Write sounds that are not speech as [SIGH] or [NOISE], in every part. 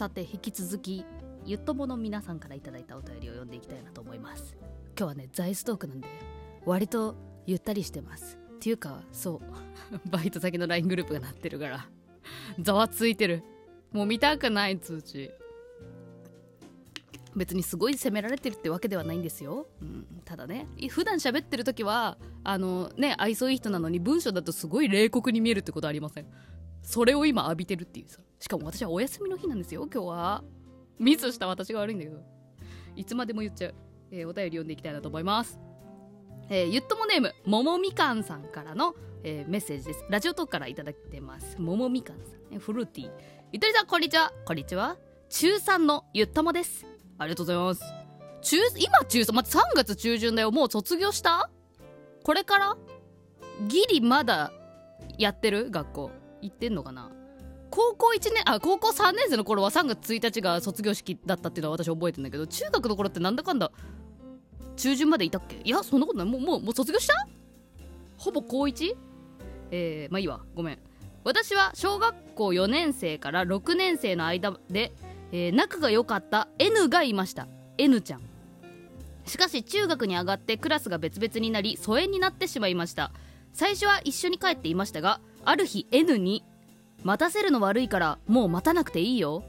さて引き続きゆっともの皆さんから頂いたお便りを読んでいきたいなと思います。今日はねザイストークなんで割とゆったりしてます。っていうかそう [LAUGHS] バイト先の LINE グループがなってるから。ざわついてるもう見たくない通知。別にすごい責められてるってわけではないんですよ、うん、ただね普段喋ってる時はあのね愛想いい人なのに文章だとすごい冷酷に見えるってことありません？それを今浴びてるっていうさ。しかも私はお休みの日なんですよ今日は。ミスした私が悪いんだけど。いつまでも言っちゃう、えー、お便り読んでいきたいなと思います。えー、ゆっともネームももみかんさんからの、えー、メッセージです。ラジオトークからいただいてます。ももみかんさん、フルーティー。ゆとりさんこんにちは。こんにちは。中3のゆっともです。ありがとうございます。中今中3、ま、3月中旬だよ。もう卒業した？これから？ギリまだやってる？学校。行ってんのかな？高校1年あ高校3年生の頃は3月1日が卒業式だったっていうのは私覚えてんだけど中学の頃ってなんだかんだ中旬までいたっけ？いやそんなことない。もうもうもう卒業した？ほぼ高 1? えー、まあいいわ。ごめん。私は小学校4年生から6年生の間で、えー、仲が良かった N がいました。N ちゃん。しかし中学に上がってクラスが別々になり疎遠になってしまいました。最初は一緒に帰っていましたがある日 N に「待たせるの悪いからもう待たなくていいよ」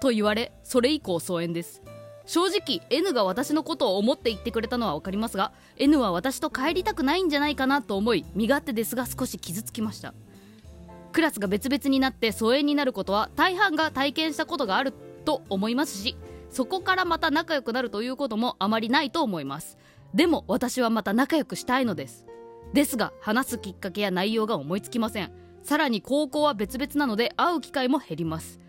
と言われそれ以降疎遠です。正直 N が私のことを思って言ってくれたのは分かりますが N は私と帰りたくないんじゃないかなと思い身勝手ですが少し傷つきました。クラスが別々になって疎遠になることは大半が体験したことがあると思いますしそこからまた仲良くなるということもあまりないと思います。でも私はまた仲良くしたいのです。ですが話すきっかけや内容が思いつきません。さらに高校は別々なので会う機会も減ります。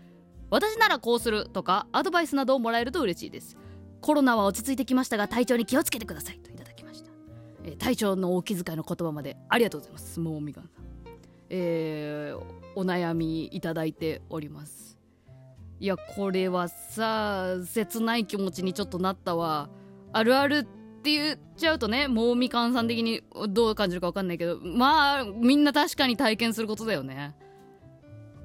私ならこうするとかアドバイスなどをもらえると嬉しいです。コロナは落ち着いてきましたが体調に気をつけてくださいといただきました、えー、体調のお気遣いの言葉までありがとうございます。もうみかんさん。えー、お悩みいただいております。いやこれはさ切ない気持ちにちょっとなったわ。あるあるって言っちゃうとねもうみかんさん的にどう感じるか分かんないけどまあみんな確かに体験することだよね。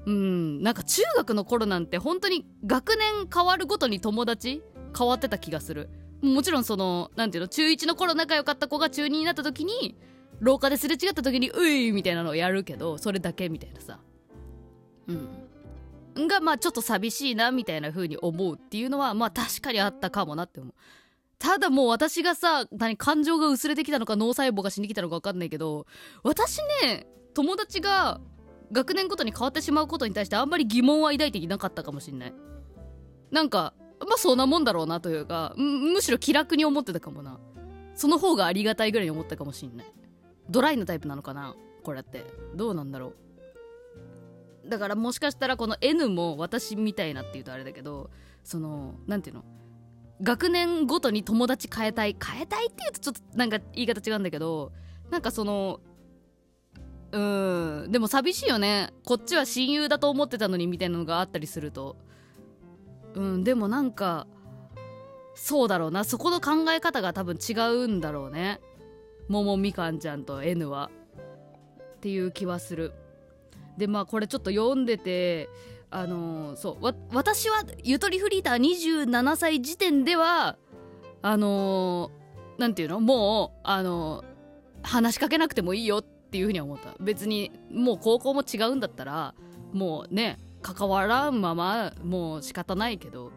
うん。なんか中学の頃なんて本当に学年変わるごとに友達変わってた気がする。もちろんそのなんていうの中1の頃仲良かった子が中2になった時に廊下ですれ違った時に「うい!」みたいなのをやるけどそれだけみたいなさ。うん。がまあちょっと寂しいなみたいな風に思うっていうのはまあ確かにあったかもなって思う。ただもう私がさ何感情が薄れてきたのか脳細胞が死んできたのか分かんないけど私ね友達が学年ごとに変わってしまうことに対してあんまり疑問は抱いていなかったかもしんない。なんかまあそんなもんだろうなというかむしろ気楽に思ってたかもな。その方がありがたいぐらいに思ったかもしんない。ドライなタイプなのかなこれって。どうなんだろう。だからもしかしたらこの N も私みたいなっていうとあれだけどその何ていうの？学年ごとに友達変えたい。変えたいっていうとちょっとなんか言い方違うんだけどなんかそのうんでも寂しいよね。こっちは親友だと思ってたのにみたいなのがあったりすると。うんでもなんかそうだろうな。そこの考え方が多分違うんだろうね。桃みかんちゃんと N は。っていう気はする。でまあこれちょっと読んでてあの、そう私はゆとりフリーター27歳時点ではあの何、ー、て言うの？もうあの、話しかけなくてもいいよっていうふうには思った。別にもう高校も違うんだったらもうね関わらんままもう仕方ないけど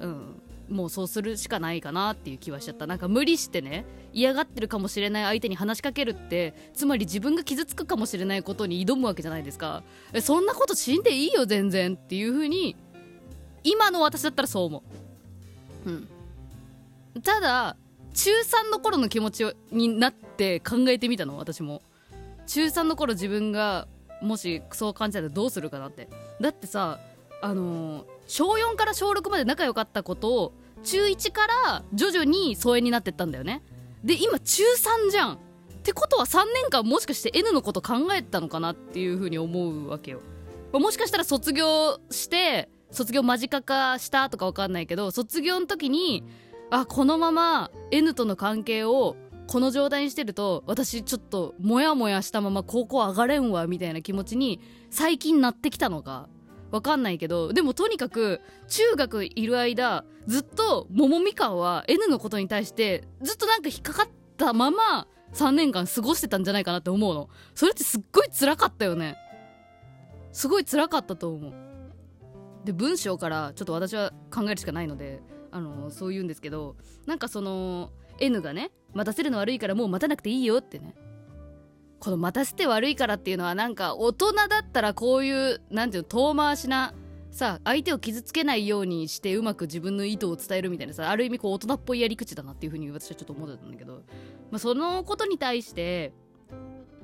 うん。もうそうするしかないかなっていう気はしちゃった。なんか無理してね嫌がってるかもしれない相手に話しかけるってつまり自分が傷つくかもしれないことに挑むわけじゃないですか。そんなこと死んでいいよ全然っていう風に今の私だったらそう思う。うん。ただ中3の頃の気持ちになって考えてみたの私も。中3の頃自分がもしそう感じたらどうするかなって。だってさあのー、小4から小6まで仲良かったことを中1から徐々に疎遠になってったんだよね。で今中3じゃん。ってことは3年間もしかして N のこと考えたのかなっていうふうに思うわけよ。もしかしたら卒業して卒業間近化したとか分かんないけど卒業の時にあこのまま N との関係をこの状態にしてると私ちょっとモヤモヤしたまま高校上がれんわみたいな気持ちに最近なってきたのか。わかんないけどでもとにかく中学いる間ずっと桃みかんは N のことに対してずっとなんか引っかかったまま3年間過ごしてたんじゃないかなって思うの。それってすっごい辛かったよね。すごい辛かったと思う。で文章からちょっと私は考えるしかないのであのそう言うんですけどなんかその N がね待たせるの悪いからもう待たなくていいよってね。この待たせて悪いからっていうのはなんか大人だったらこういうなんていうの遠回しなさ相手を傷つけないようにしてうまく自分の意図を伝えるみたいなさある意味こう大人っぽいやり口だなっていうふうに私はちょっと思ってたんだけど、まあ、そのことに対して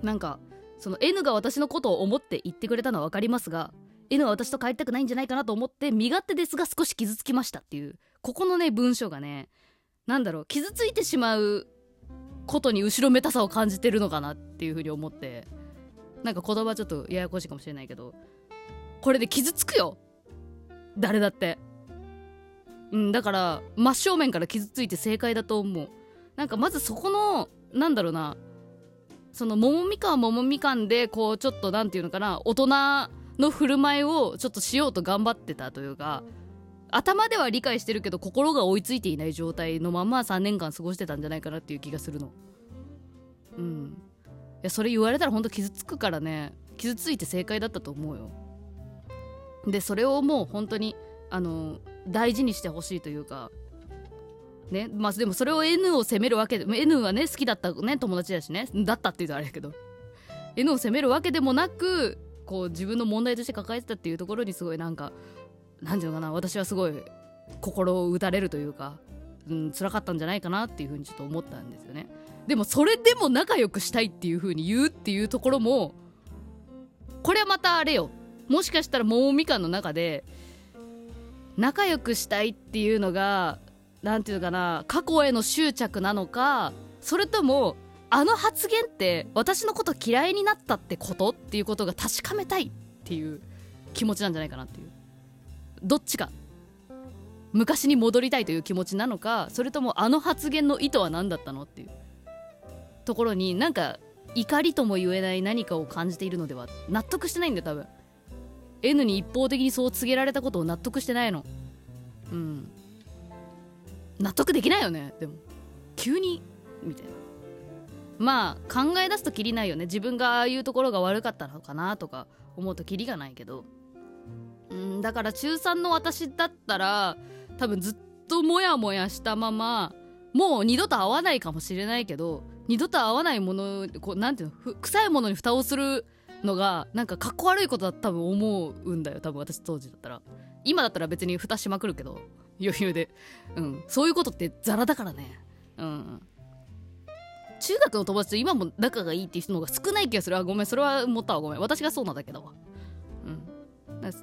なんかその N が私のことを思って言ってくれたのは分かりますが N は私と帰りたくないんじゃないかなと思って身勝手ですが少し傷つきましたっていうここのね文章がねなんだろう傷ついてしまうことに後ろめたさを感じてるのかなっていうふうに思ってなんか言葉ちょっとややこしいかもしれないけどこれで傷つくよ。誰だって。うんだから真正面から傷ついて正解だと思う。なんかまずそこのなんだろうな。その桃みかん桃みかんでこうちょっとなんていうのかな。大人の振る舞いをちょっとしようと頑張ってたというか頭では理解してるけど心が追いついていない状態のまま3年間過ごしてたんじゃないかなっていう気がするの。うん。いやそれ言われたらほんと傷つくからね。傷ついて正解だったと思うよ。でそれをもう本当にあの大事にしてほしいというかね。まあでもそれを N を責めるわけで N はね好きだったね友達だしね。だったっていうとあれやけど。N を責めるわけでもなくこう自分の問題として抱えてたっていうところにすごいなんかなんていうのかな私はすごい心を打たれるというか、うん、辛かったんじゃないかなっていうふうにちょっと思ったんですよね。でもそれでも仲良くしたいっていうふうに言うっていうところもこれはまたあれよ。もしかしたら桃みかんの中で仲良くしたいっていうのが何て言うのかな過去への執着なのかそれともあの発言って私のこと嫌いになったってことっていうことが確かめたいっていう気持ちなんじゃないかなっていう。どっちか昔に戻りたいという気持ちなのかそれともあの発言の意図は何だったのっていうところになんか怒りとも言えない何かを感じているのでは納得してないんだよ多分。N に一方的にそう告げられたことを納得してないの。うん。納得できないよねでも。急にみたいな。まあ考え出すときりないよね。自分がああいうところが悪かったのかなとか思うときりがないけど。うんだから中3の私だったら多分ずっとモヤモヤしたままもう二度と会わないかもしれないけど二度と会わないものこうなんていうの臭いものに蓋をするのがなんかかっこ悪いことだと多分思うんだよ多分私当時だったら。今だったら別に蓋しまくるけど余裕で。うん。そういうことってザラだからね。うん。中学の友達と今も仲がいいっていう人の方が少ない気がする。あごめんそれは思ったわごめん。私がそうなんだけど。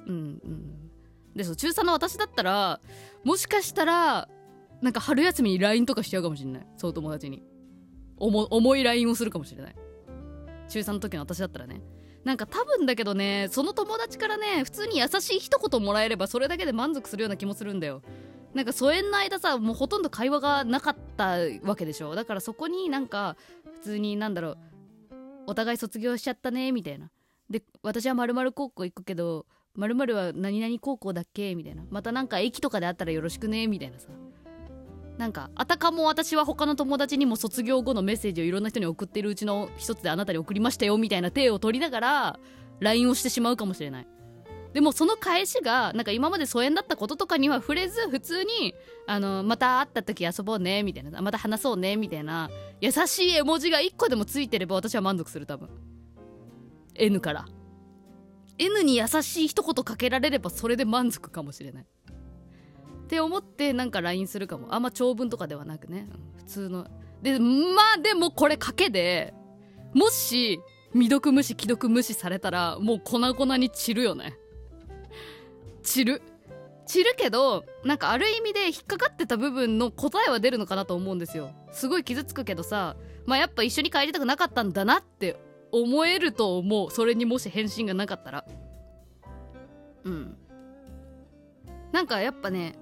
うんうん。でそう中3の私だったらもしかしたらなんか春休みに LINE とかしちゃうかもしれない。そう友達に。重い LINE をするかもしれない。中3の時の私だったらね。なんか多分だけどねその友達からね普通に優しい一言もらえればそれだけで満足するような気もするんだよ。なんか疎遠の間さもうほとんど会話がなかったわけでしょ。だからそこになんか普通になんだろうお互い卒業しちゃったねみたいな。で私はまる高校行くけどまるは何々高校だっけ？みたいなまたなんか駅とかで会ったらよろしくね？みたいなさ。なんかあたかも私は他の友達にも卒業後のメッセージをいろんな人に送ってるうちの一つであなたに送りましたよみたいな手を取りながら LINE をしてしまうかもしれない。でもその返しがなんか今まで疎遠だったこととかには触れず普通にあのまた会った時遊ぼうね？みたいなまた話そうね？みたいな。優しい絵文字が1個でもついてれば私は満足する多分。N から。N に優しい一言かけられればそれで満足かもしれない。って思ってなんか LINE するかも。あんま長文とかではなくね、普通の。でまあでもこれ賭けでもし未読無視既読無視されたらもう粉々に散るよね。散る。散るけどなんかある意味で引っかかってた部分の答えは出るのかなと思うんですよ。すごい傷つくけどさまあやっぱ一緒に帰りたくなかったんだなって思えると思う。それにもし返信がなかったら。うん。なんかやっぱね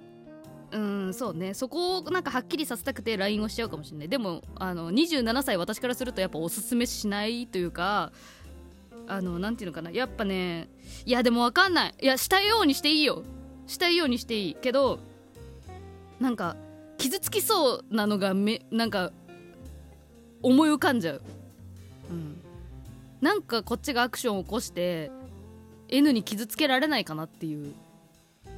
うんそうね。そこをなんかはっきりさせたくて LINE をしちゃうかもしれない。でもあの27歳私からするとやっぱおすすめしないというかあのなんていうのかな。やっぱねいやでも分かんない。いやしたいようにしていいよ。したいようにしていい。けどなんか傷つきそうなのがめなんか思い浮かんじゃう、うん、なんかこっちがアクションを起こして N に傷つけられないかなっていう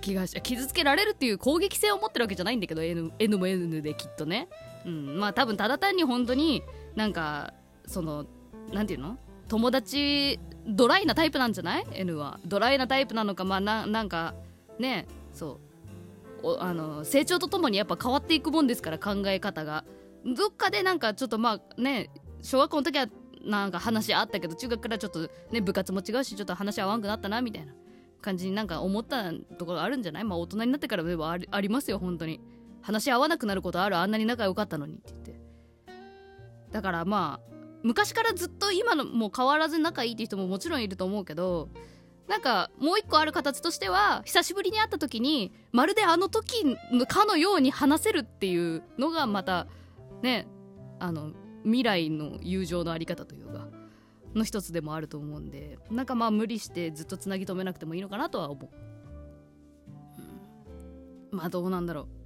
気がして傷つけられるっていう攻撃性を持ってるわけじゃないんだけど N, N も N できっとね、うん、まあ多分ただ単に本当になんかそのなんていうの？友達ドライなタイプなんじゃない ?N は。ドライなタイプなのかまあななんかねそう。あの成長とともにやっぱ変わっていくもんですから考え方が。どっかでなんかちょっとまあね小学校の時はなんか話あったけど中学からちょっとね部活も違うしちょっと話合わんくなったなみたいな感じになんか思ったところあるんじゃない？まあ大人になってからではありありますよ本当に。話合わなくなることあるあんなに仲良かったのにって言って。だからまあ昔からずっと今のもう変わらず仲いいって人ももちろんいると思うけどなんかもう一個ある形としては久しぶりに会った時にまるであの時かのように話せるっていうのがまたねあの未来の友情のあり方というかの一つでもあると思うんでなんかまあ無理してずっとつなぎ止めなくてもいいのかなとは思う、うん、まあどうなんだろう。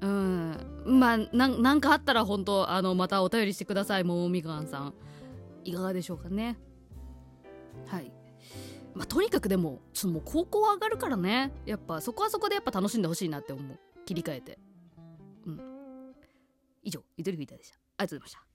うん。まあなんかあったら本当あのまたお便りしてくださいももみかんさん。いかがでしょうかね。はい。まあとにかくでもちょっともう高校上がるからね。やっぱそこはそこでやっぱ楽しんでほしいなって思う。切り替えて。うん。以上ゆとりフィーターでした。ありがとうございました。